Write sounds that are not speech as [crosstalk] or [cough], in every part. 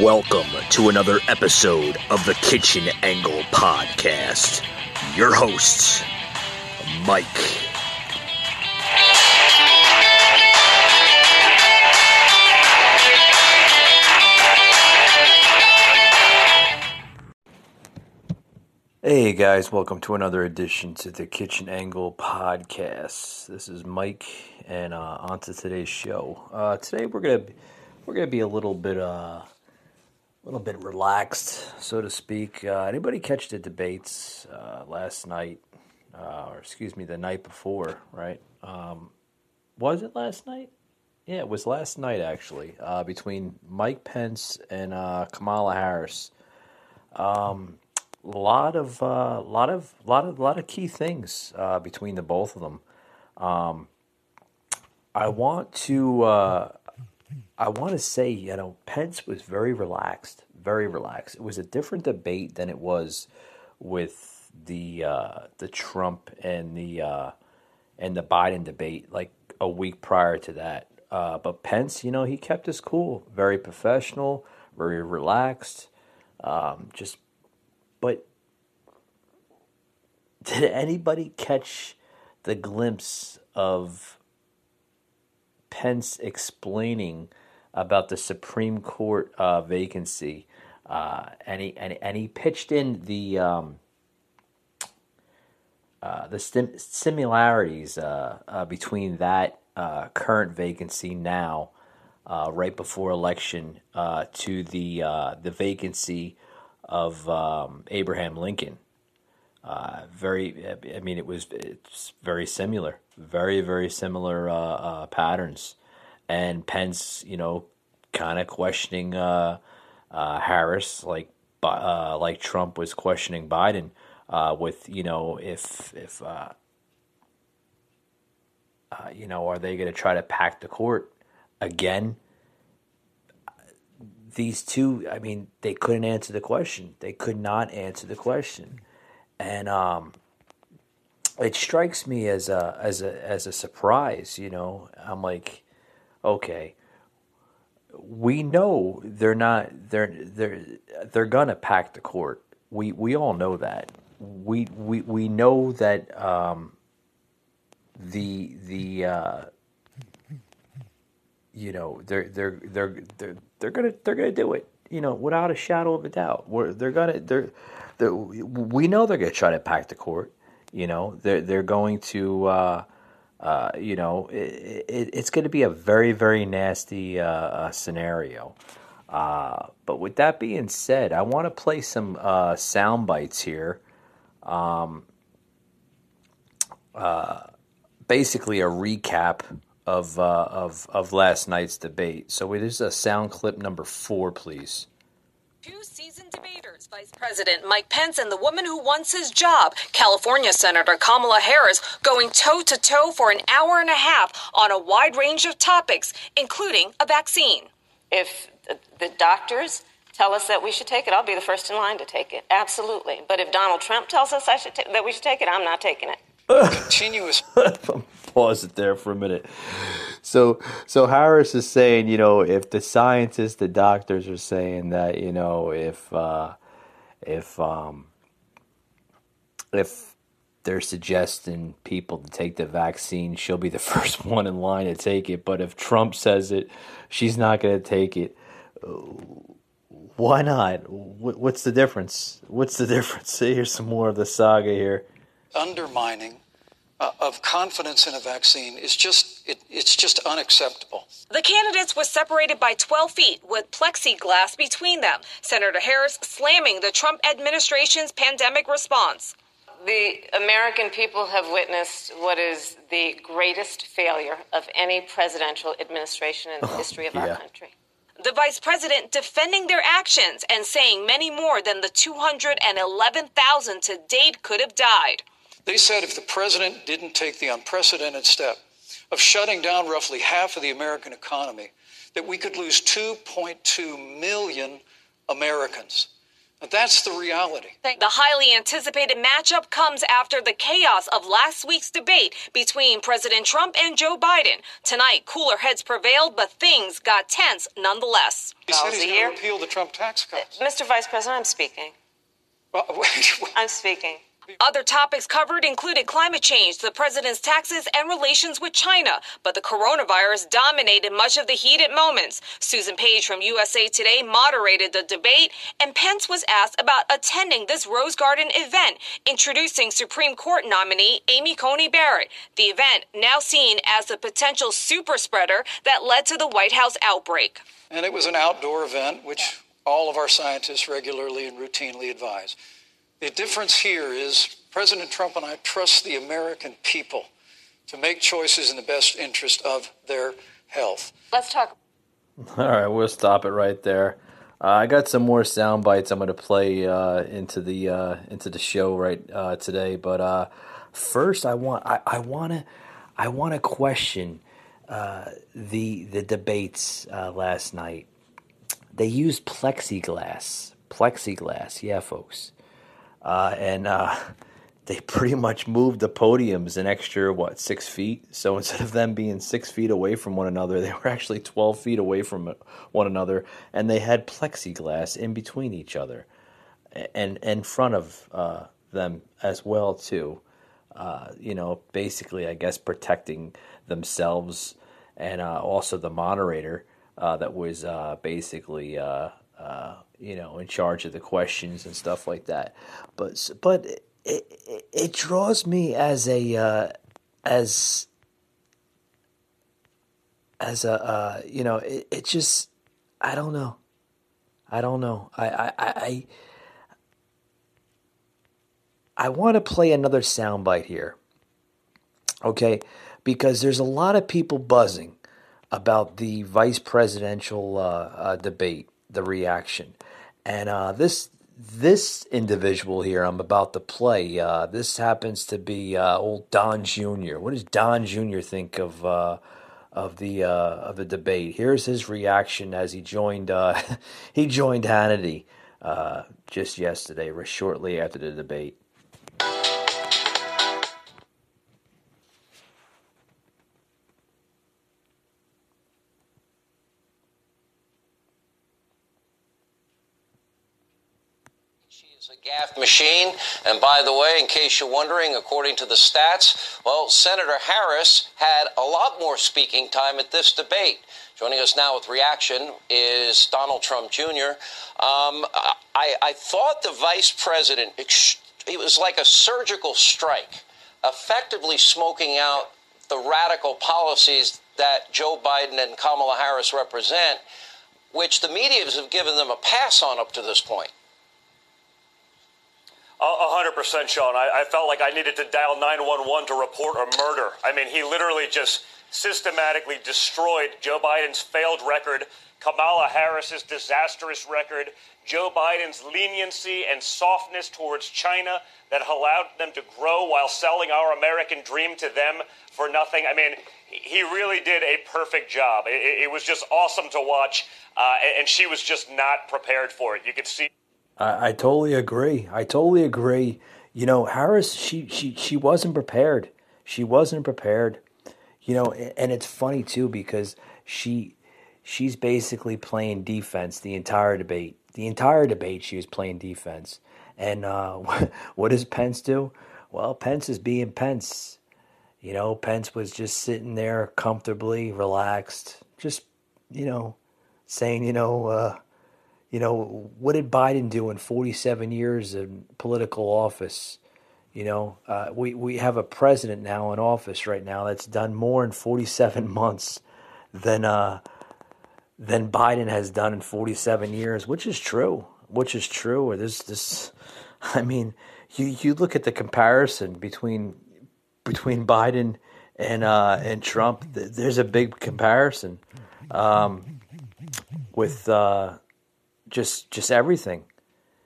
Welcome to another episode of the Kitchen Angle Podcast. Your hosts, Mike. Hey guys, welcome to another edition to the Kitchen Angle Podcast. This is Mike, and uh, on to today's show. Uh, today we're gonna we're gonna be a little bit uh, little bit relaxed, so to speak. Uh, anybody catch the debates uh, last night, uh, or excuse me, the night before? Right? Um, was it last night? Yeah, it was last night actually, uh, between Mike Pence and uh, Kamala Harris. Um, a lot of, uh, lot of, lot of, lot of key things between the both of them. Um, I want to. I want to say, you know, Pence was very relaxed, very relaxed. It was a different debate than it was with the uh, the Trump and the uh, and the Biden debate, like a week prior to that. Uh, but Pence, you know, he kept his cool, very professional, very relaxed. Um, just, but did anybody catch the glimpse of Pence explaining? About the Supreme Court uh, vacancy, uh, and he and, and he pitched in the um, uh, the stim- similarities uh, uh, between that uh, current vacancy now, right before election, to the the vacancy of um, Abraham Lincoln. very, I mean, it was it's very similar, very very similar patterns and Pence, you know, kind of questioning uh, uh, Harris, like uh, like Trump was questioning Biden, uh, with you know if if uh, uh, you know are they going to try to pack the court again? These two, I mean, they couldn't answer the question. They could not answer the question, and um, it strikes me as a as a as a surprise. You know, I'm like okay, we know they're not they're they're they're gonna pack the court. We we all know that. We we we know that um, the the uh, you know they're they're they're they're they're gonna they're gonna do it. You know, without a shadow of a doubt. We're, they're gonna they're, they're we know they're gonna try to pack the court. You know, they're they're going to. Uh, uh, you know, it, it, it's going to be a very, very nasty uh, uh, scenario. Uh, but with that being said, I want to play some uh, sound bites here. Um, basically, a recap of, of, of last night's debate. So it is a sound clip number four, please. Two seasoned debaters, Vice President Mike Pence and the woman who wants his job, California Senator Kamala Harris, going toe to toe for an hour and a half on a wide range of topics, including a vaccine. If the doctors tell us that we should take it, I'll be the first in line to take it. Absolutely. But if Donald Trump tells us I should ta- that we should take it, I'm not taking it. Continuous. [laughs] Pause it there for a minute. So, so Harris is saying, you know, if the scientists, the doctors are saying that, you know, if uh, if um, if they're suggesting people to take the vaccine, she'll be the [laughs] first one in line to take it. But if Trump says it, she's not going to take it. Why not? What's the difference? What's the [laughs] difference? See here's some more of the saga here. Undermining uh, of confidence in a vaccine is just it, it's just unacceptable. The candidates were separated by 12 feet with plexiglass between them. Senator Harris slamming the Trump administration's pandemic response. The American people have witnessed what is the greatest failure of any presidential administration in the [laughs] history of yeah. our country. The vice president defending their actions and saying many more than the 211,000 to date could have died. They said if the president didn't take the unprecedented step of shutting down roughly half of the American economy, that we could lose 2.2 million Americans. But that's the reality. The highly anticipated matchup comes after the chaos of last week's debate between President Trump and Joe Biden. Tonight, cooler heads prevailed, but things got tense nonetheless. He said he's going to repeal the Trump tax cuts. Mr. Vice President, I'm speaking. Well, [laughs] wait, wait. I'm speaking. Other topics covered included climate change, the president's taxes, and relations with China. But the coronavirus dominated much of the heated moments. Susan Page from USA Today moderated the debate, and Pence was asked about attending this Rose Garden event, introducing Supreme Court nominee Amy Coney Barrett. The event, now seen as the potential super spreader that led to the White House outbreak. And it was an outdoor event, which all of our scientists regularly and routinely advise. The difference here is President Trump and I trust the American people to make choices in the best interest of their health. Let's talk. [laughs] All right, we'll stop it right there. Uh, I got some more sound bites I'm going to play uh, into the uh, into the show right uh, today, but uh, first I want I, I want to I want to question uh, the the debates last night. They used plexiglass, plexiglass, yeah, folks, and [laughs] they pretty much moved the podiums an extra what six feet. So instead of them being six feet away from one another, [laughs] they were actually twelve feet away from one another, and they had plexiglass in between each other, and in front of uh, them as well too. Uh, you know, basically, I guess protecting themselves and uh, also the moderator uh, that was uh, basically. Uh, you know, in charge of the questions and stuff like that, but but it, it, it draws me as a uh, as as a uh, you know it, it just I don't know. I don't know. I I I I want to play another soundbite here okay? Because there's a lot of people buzzing about the vice presidential uh, uh, debate the reaction and uh, this this individual here I'm about to play, uh, this happens to be uh, old Don Jr. What does Don Jr. think of uh, of the uh, of the debate? Here's his reaction as he joined uh, [laughs] he joined Hannity just yesterday, shortly after the debate. It's a gaff machine. And by the way, in case you're wondering, according to the stats, well, Senator Harris had a lot more speaking time at this debate. Joining us now with reaction is Donald Trump Jr. Um, I, I thought the vice president, it was like a surgical strike, effectively smoking out the radical policies that Joe Biden and Kamala Harris represent, which the media have given them a pass on up to this point. Hundred percent, Sean. I, I, felt like I needed to dial 911 to report a murder. I mean, he literally just systematically destroyed Joe Biden's failed record, Kamala Harris's disastrous record, Joe Biden's leniency and softness towards China that allowed them to grow while selling our American dream to them for nothing. I mean, he really did a perfect job. It, it was just awesome to watch, uh, and she was just not prepared for it. You could see. I, I totally agree. I totally agree. You know, Harris, she, she, she wasn't prepared. She wasn't prepared. You know, and it's funny too because she she's basically playing defense the entire debate. The entire debate, she was playing defense. And uh, [laughs] what does Pence do? Well, Pence is being Pence. You know, Pence was just sitting there comfortably, relaxed, just you know, saying, you know, uh, you know, what did Biden do in 47 years in political office? You know, uh, we we have a president now in office right now that's done more in 47 [laughs] months than uh, than Biden has done in 47 years, which is true. Which is true. Or this this, [laughs] I mean, you you look at the comparison between between Biden and uh, and Trump. There's a big comparison um, with uh, just just everything,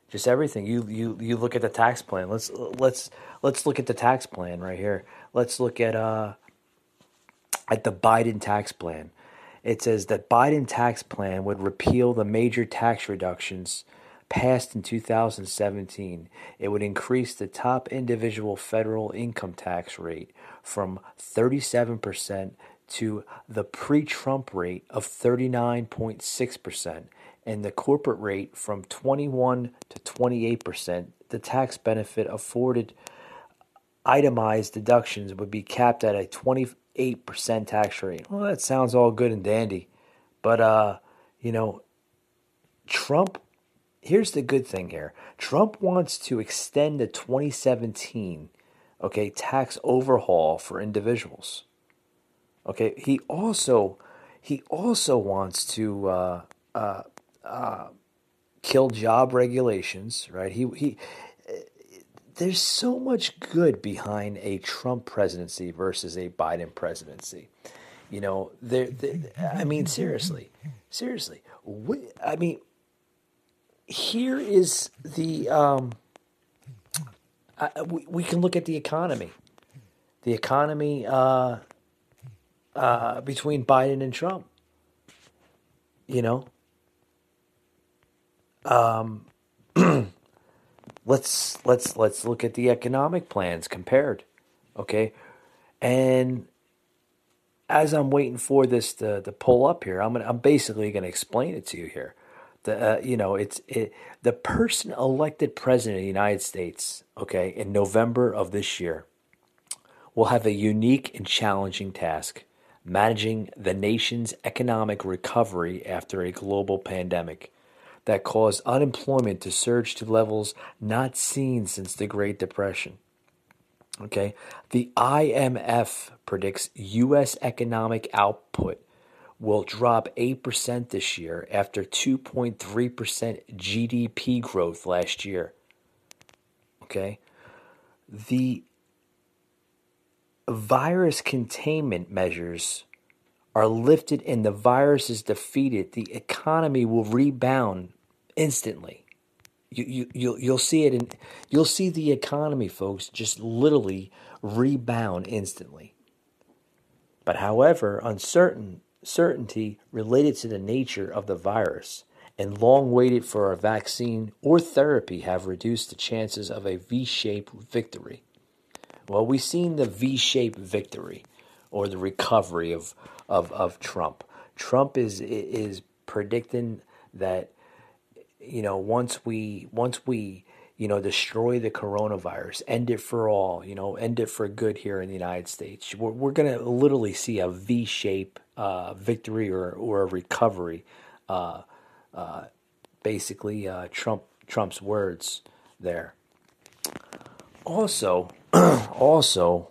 just everything. You you you look at the tax plan. Let's let's let's look at the tax plan right here. Let's look at uh at the Biden tax plan. It says that Biden tax plan would repeal the major tax reductions passed in 2017. It would increase the top individual federal income tax rate from 37% to the pre Trump rate of 39.6% and the corporate rate from 21 to 28%. The tax benefit afforded itemized deductions would be capped at a 28% tax rate. Well, that sounds all good and dandy. But, uh, you know, Trump, here's the good thing here Trump wants to extend the 2017 okay, tax overhaul for individuals. Okay, he also he also wants to uh, uh, kill job regulations, right? He he. There's so much good behind a Trump presidency versus a Biden presidency. You know, there. I mean, seriously, seriously. We, I mean, here is the. Um, we, we can look at the economy. The economy uh, uh, between Biden and Trump. You know, um, [clears throat] let's let's let's look at the economic plans compared, okay, and as I'm waiting for this to, to pull up here, I'm gonna, I'm basically going to explain it to you here. The uh, you know it's it, the person elected president of the United States, okay, in November of this year, will have a unique and challenging task managing the nation's economic recovery after a global pandemic that caused unemployment to surge to levels not seen since the Great Depression. Okay, the IMF predicts U.S. economic output will drop 8% this year after 2.3% GDP growth last year. Okay, the virus containment measures are lifted and the virus is defeated, the economy will rebound instantly. You, you, you'll, you'll see it in, you'll see the economy, folks, just literally rebound instantly. But however, uncertain certainty related to the nature of the virus and long waited for a vaccine or therapy have reduced the chances of a V-shaped victory. Well, we've seen the V shaped victory or the recovery of, of, of Trump. Trump is, is predicting that, you know, once we, once we, you know, destroy the coronavirus, end it for all, you know, end it for good here in the United States. We're, we're going to literally see a V shape uh, victory or, or a recovery. Uh, uh, basically, uh, Trump Trump's words there. Also, [clears throat] also,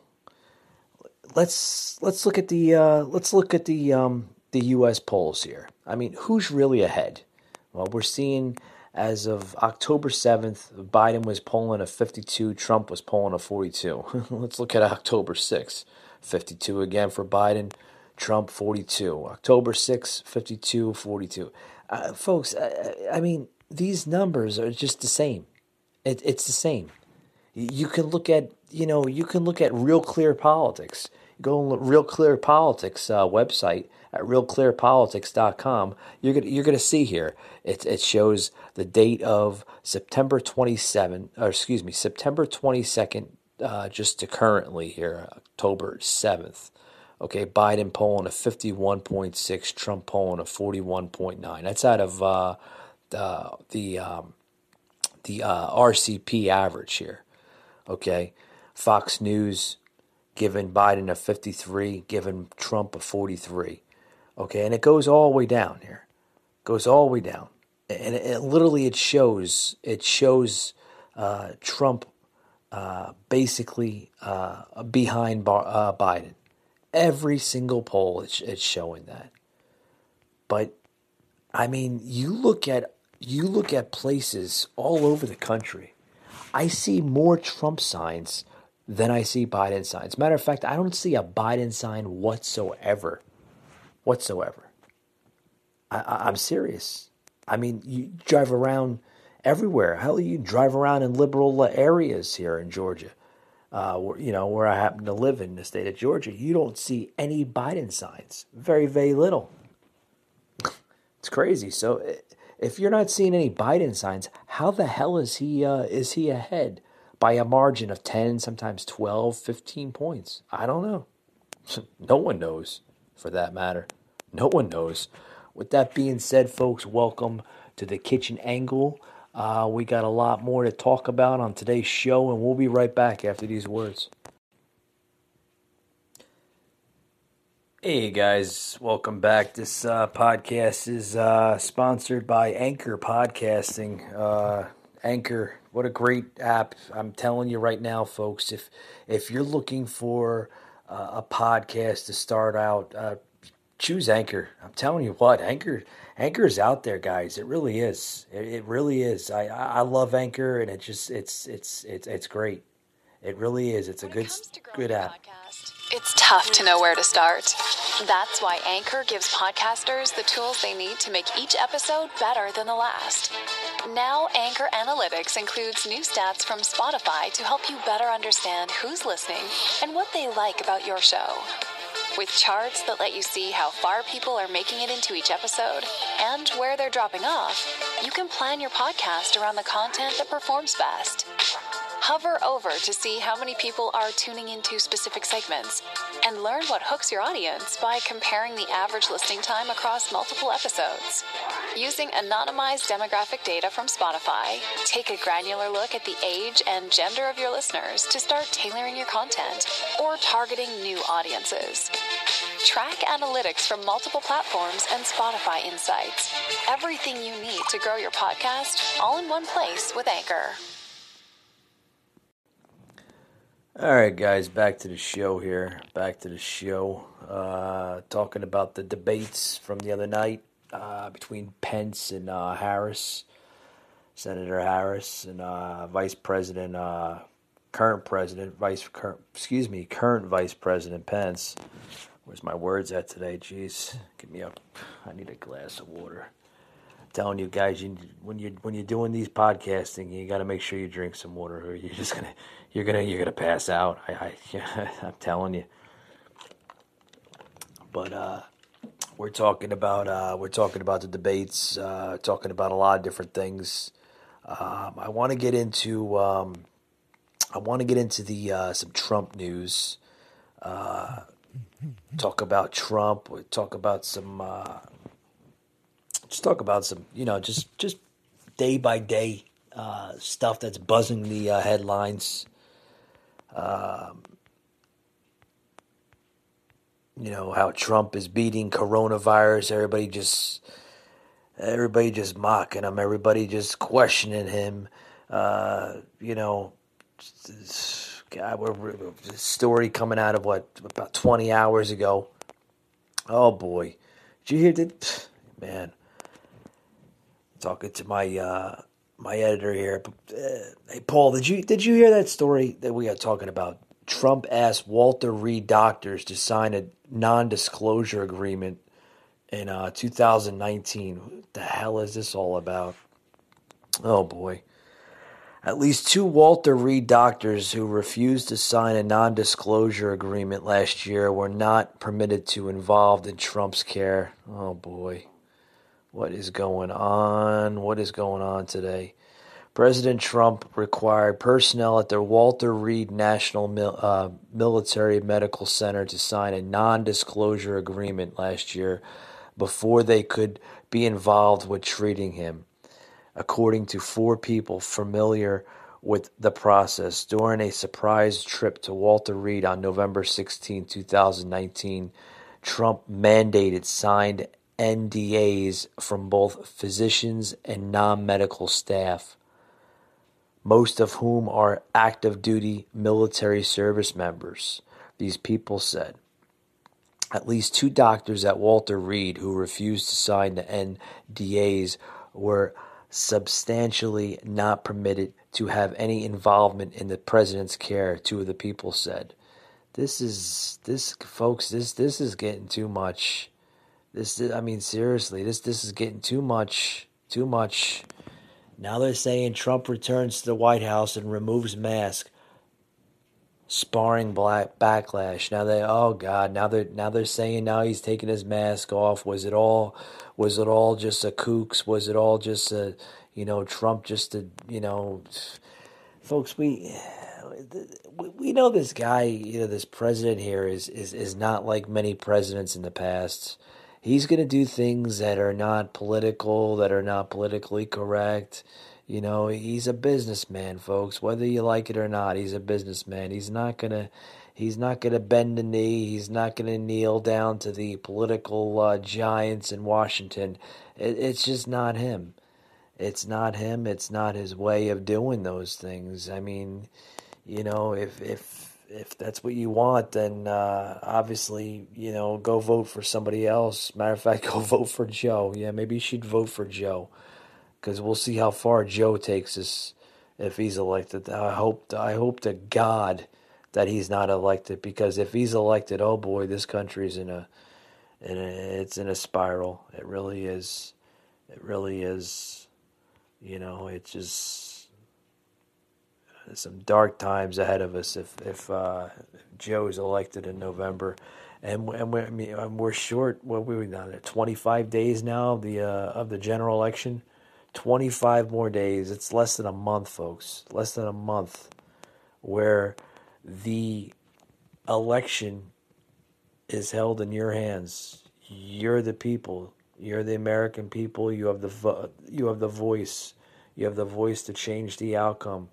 let's let's look at the uh, let's look at the um, the U.S. polls here. I mean, who's really ahead? Well, we're seeing as of October seventh, Biden was polling a fifty-two, Trump was polling a forty-two. [laughs] let's look at October sixth, fifty-two again for Biden, Trump forty-two. October 6th, 52, 42. Uh, folks, I, I mean, these numbers are just the same. It, it's the same. You can look at you know, you can look at Real Clear Politics. Go on Real Clear Politics uh, website at realclearpolitics.com. You're gonna you're gonna see here. It it shows the date of September 27, or excuse me, September 22nd, uh, just to currently here, October 7th. Okay, Biden polling a 51.6, Trump polling a 41.9. That's out of uh, the the um, the uh, RCP average here. Okay. Fox News giving Biden a 53, giving Trump a 43. Okay, and it goes all the way down here. Goes all the way down. And it, it literally it shows it shows uh, Trump uh, basically uh, behind uh, Biden. Every single poll it's, it's showing that. But I mean, you look at you look at places all over the country. I see more Trump signs than I see Biden signs. Matter of fact, I don't see a Biden sign whatsoever. Whatsoever. I, am serious. I mean, you drive around everywhere. Hell, you drive around in liberal areas here in Georgia. Uh, where, you know, where I happen to live in the state of Georgia, you don't see any Biden signs. Very, very little. [laughs] it's crazy. So, if you're not seeing any Biden signs, how the hell is he uh, is he ahead by a margin of 10, sometimes 12, 15 points? I don't know. [laughs] no one knows for that matter. No one knows. With that being said, folks, welcome to the kitchen angle. Uh, we got a lot more to talk about on today's show, and we'll be right back after these words. Hey guys, welcome back. This uh, podcast is uh, sponsored by Anchor Podcasting. Anchor, what a great app! I'm telling you right now, folks. If if you're looking for uh, a podcast to start out, uh, choose Anchor. I'm telling you what, Anchor Anchor is out there, guys. It really is. It, it really is. I I love Anchor, and it just it's it's it's it's great. It really is. It's a good good app. Podcast, it's tough to know where to start. That's why Anchor gives podcasters the tools they need to make each episode better than the last. Now, Anchor Analytics includes new stats from Spotify to help you better understand who's listening and what they like about your show. With charts that let you see how far people are making it into each episode and where they're dropping off, you can plan your podcast around the content that performs best. Hover over to see how many people are tuning into specific segments and learn what hooks your audience by comparing the average listening time across multiple episodes. Using anonymized demographic data from Spotify, take a granular look at the age and gender of your listeners to start tailoring your content or targeting new audiences. Track analytics from multiple platforms and Spotify insights. Everything you need to grow your podcast all in one place with Anchor. All right, guys, back to the show here. Back to the show. Uh, talking about the debates from the other night uh, between Pence and uh, Harris, Senator Harris, and uh, Vice President, uh, current President, Vice, excuse me, current Vice President Pence. Where's my words at today? Jeez, give me a. I need a glass of water telling you guys, you, when you when you're doing these podcasting, you got to make sure you drink some water, or you're just gonna you're gonna you're gonna pass out. I, I [laughs] I'm telling you. But uh, we're talking about uh, we're talking about the debates, uh, talking about a lot of different things. Um, I want to get into um, I want to get into the uh, some Trump news. Uh, talk about Trump. Talk about some uh, just talk about some, you know, just just day by day stuff that's buzzing the headlines. Um, you know how Trump is beating coronavirus. Everybody just, everybody just mocking him. Everybody just questioning him. Uh, you know, God, we're, we're, story coming out of what about twenty hours ago. Oh boy, did you hear that? Man, talking to my uh, my editor here. Uh, hey, Paul, did you did you hear that story that we are talking about? Trump asked Walter Reed doctors to sign a non-disclosure agreement in uh, 2019. What the hell is this all about? Oh boy. At least two Walter Reed doctors who refused to sign a non disclosure agreement last year were not permitted to involved in Trump's care. Oh boy. What is going on? What is going on today? President Trump required personnel at the Walter Reed National Mil- uh, Military Medical Center to sign a non disclosure agreement last year before they could be involved with treating him, according to four people familiar with the process. During a surprise trip to Walter Reed on November 16, 2019, Trump mandated signed NDAs from both physicians and non medical staff. most of whom are active duty military service members, these people said. At least two doctors at Walter Reed who refused to sign the NDAs were substantially not permitted to have any involvement in the president's care, two of the people said. This is this folks, this this is getting too much. This is, I mean seriously, this this is getting too much, too much. Now they're saying Trump returns to the White House and removes mask. Sparring black backlash. Now they oh god, now they're now they're saying now he's taking his mask off. Was it all was it all just a kooks? Was it all just a you know, Trump just to you know folks we we know this guy, you know, this president here is is is not like many presidents in the past. He's going to do things that are not political, that are not politically correct. You know, he's a businessman, folks. Whether you like it or not, he's a businessman. He's not going to he's not going to bend the knee. He's not going to kneel down to the political uh, giants in Washington. It, it's just not him. It's not him. It's not his way of doing those things. I mean, you know, if if if that's what you want, then uh, obviously, you know, go vote for somebody else. Matter of fact, [laughs] go vote for Joe. Yeah, maybe you should vote for Joe, because we'll see how far Joe takes us if he's elected. I hope I hope to God that he's not elected, because if he's elected, oh boy, this country's in a, in a it's in a spiral. It really is. It really is. You know, it just some dark times ahead of us if if, uh, Joe is elected in November, and and we're, I mean, we're short. What we now? Twenty five days now of the uh, of the general election. Twenty five more days. It's less than a month, folks. Less than a month, where the election is held in your hands. You're the people. You're the American people. You have the vo- you have the voice. You have the voice to change the outcome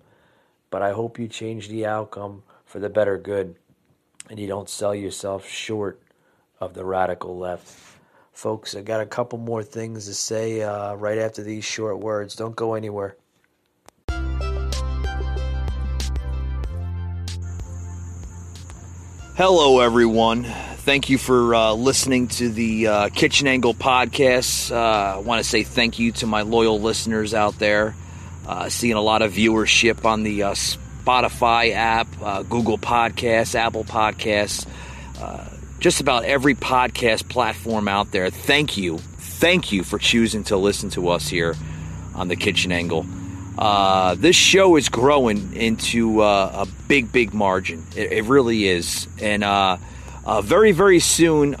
but I hope you change the outcome for the better good and you don't sell yourself short of the radical left. Folks, I got a couple more things to say uh, right after these short words. Don't go anywhere. Hello, everyone. Thank you for uh, listening to the uh, Kitchen Angle podcast. Uh, I want to say thank you to my loyal listeners out there. Uh, seeing a lot of viewership on the uh, Spotify app, uh, Google Podcasts, Apple Podcasts, uh, just about every podcast platform out there. Thank you. Thank you for choosing to listen to us here on the Kitchen Angle. Uh, this show is growing into uh, a big, big margin. It, it really is. And very, very soon,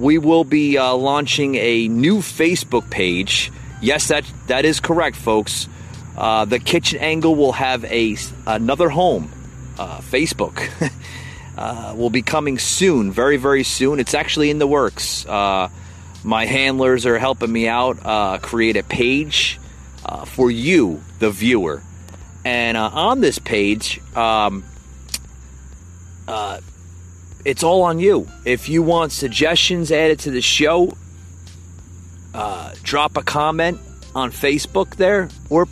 we will be launching a new Facebook page. Yes, that that is correct, folks. Uh, the kitchen angle will have a another home. Uh, Facebook [laughs] uh, will be coming soon, very very soon. It's actually in the works. Uh, my handlers are helping me out uh, create a page uh, for you, the viewer, and on this page, um, it's all on you. If you want suggestions added to the show, drop a comment on Facebook there, or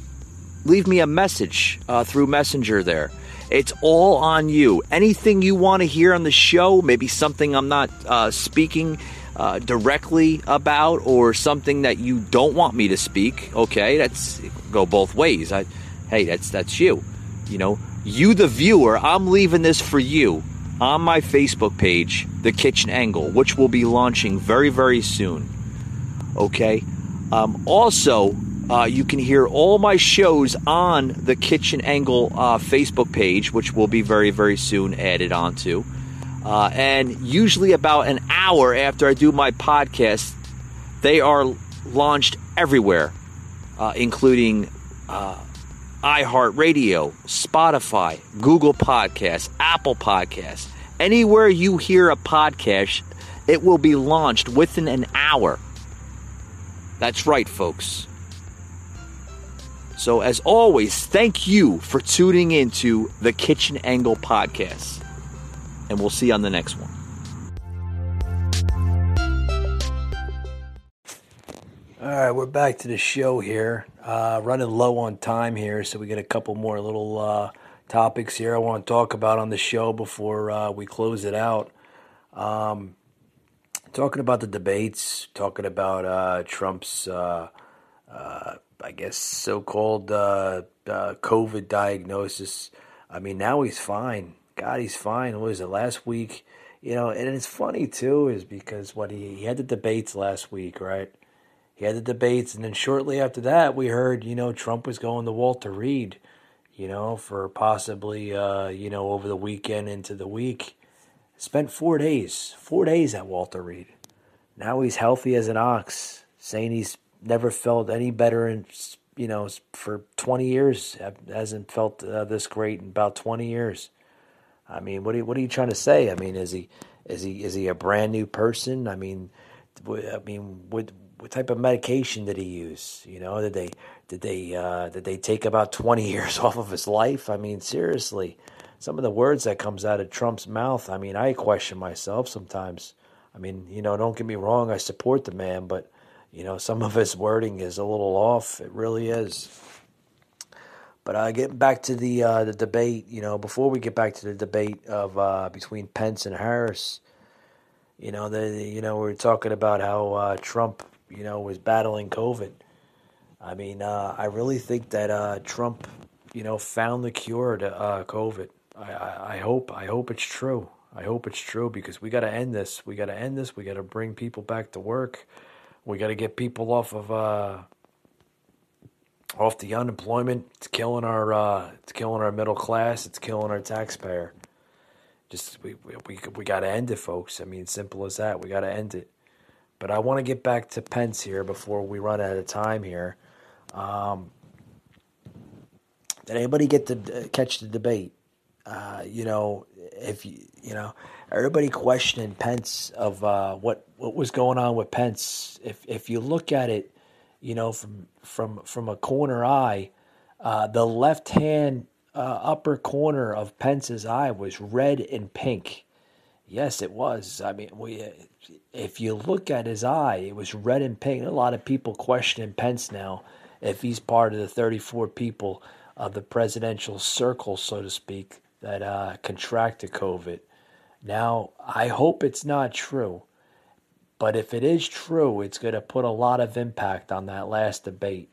leave me a message uh, through Messenger there. It's all on you. Anything you want to hear on the show, maybe something I'm not uh, speaking uh, directly about, or something that you don't want me to speak. Okay, that's go both ways. I, hey, that's that's you. You know, you the viewer. I'm leaving this for you on my Facebook page, The Kitchen Angle, which will be launching very very soon. Okay. Um, also, uh, you can hear all my shows on the Kitchen Angle uh, Facebook page, which will be very, very soon added onto. Uh, and usually about an hour after I do my podcast, they are launched everywhere, uh, including uh, iHeartRadio, Spotify, Google Podcasts, Apple Podcasts. Anywhere you hear a podcast, it will be launched within an hour. That's right, folks. So, as always, thank you for tuning into the Kitchen Angle podcast. And we'll see you on the next one. All right, we're back to the show here. Uh, Uh, running low on time here, so we got a couple more little uh, topics here I want to talk about on the show before uh, we close it out. Um, talking about the debates, talking about uh, Trump's, uh, uh, I guess, so-called COVID diagnosis. I mean, now he's fine. God, he's fine. What was it last week? You know, and it's funny too, is because what he, he had the debates last week, right? He had the debates, and then shortly after that, we heard, you know, Trump was going to Walter Reed, you know, for possibly, uh, you know, over the weekend into the week. Spent four days, four days at Walter Reed. Now he's healthy as an ox, saying he's never felt any better in, you know, for 20 years. Hasn't felt uh, this great in about 20 years. I mean, what are you, what are you trying to say? I mean, is he is he is he a brand new person? I mean, I mean, what what type of medication did he use? You know, did they did they uh, did they take about twenty [laughs] years off of his life? I mean, seriously, some of the words that comes out of Trump's mouth. I mean, I question myself sometimes. I mean, you know, don't get me wrong, I support the man, but you know, some of his wording is a little off. It really is. But uh, getting back to the uh, the debate, you know, before we get back to the debate of uh, between Pence and Harris, you know, the you know we are talking about how uh, Trump you know, was battling COVID. I mean, uh, I really think that uh, Trump, you know, found the cure to COVID. I, I, I, hope I hope it's true. I hope it's true because we got to end this. We got to end this. We got to bring people back to work. We got to get people off of uh, off the unemployment. It's killing our uh, it's killing our middle class. It's killing our taxpayer. Just we we we got to end it, folks. I mean, simple as that. We got to end it. But I want to get back to Pence here before we run out of time here. Um, did anybody get to catch the debate? Uh, you know, if you you know, everybody questioning Pence of uh, what what was going on with Pence. If if you look at it, you know, from from from a corner eye, uh, the left hand uh, upper corner of Pence's eye was red and pink. Yes, it was. I mean, we if you look at his eye, it was red and pink. A lot of people questioning Pence now if he's part of the 34 people of the presidential circle, so to speak, that uh, contracted COVID. Now, I hope it's not true, but if it is true, it's going to put a lot of impact on that last debate.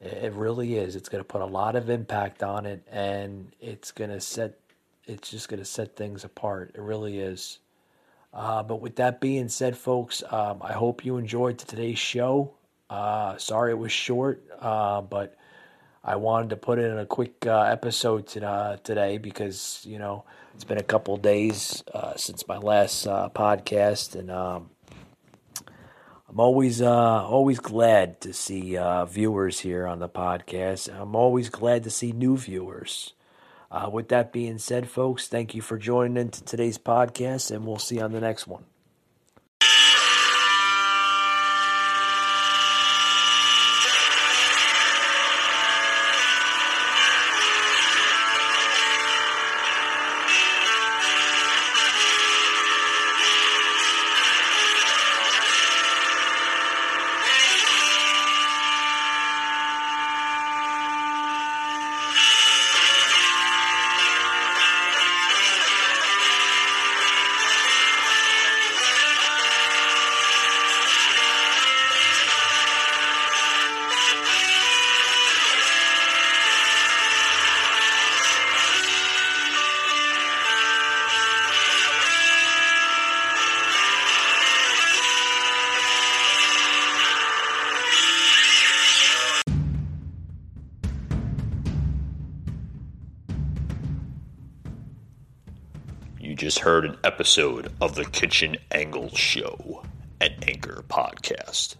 It really is. It's going to put a lot of impact on it, and it's going to set. It's just going to set things apart. It really is. Uh, but with that being said, folks, um, I hope you enjoyed today's show. Uh, sorry it was short, uh, but I wanted to put in a quick uh, episode to, uh, today because you know it's been a couple days uh, since my last podcast, and um, I'm always always glad to see viewers here on the podcast. I'm always glad to see new viewers. Uh, with that being said, folks, thank you for joining into today's podcast, and we'll see you on the next one. Heard an episode of the Kitchen Angle Show, an Anchor podcast.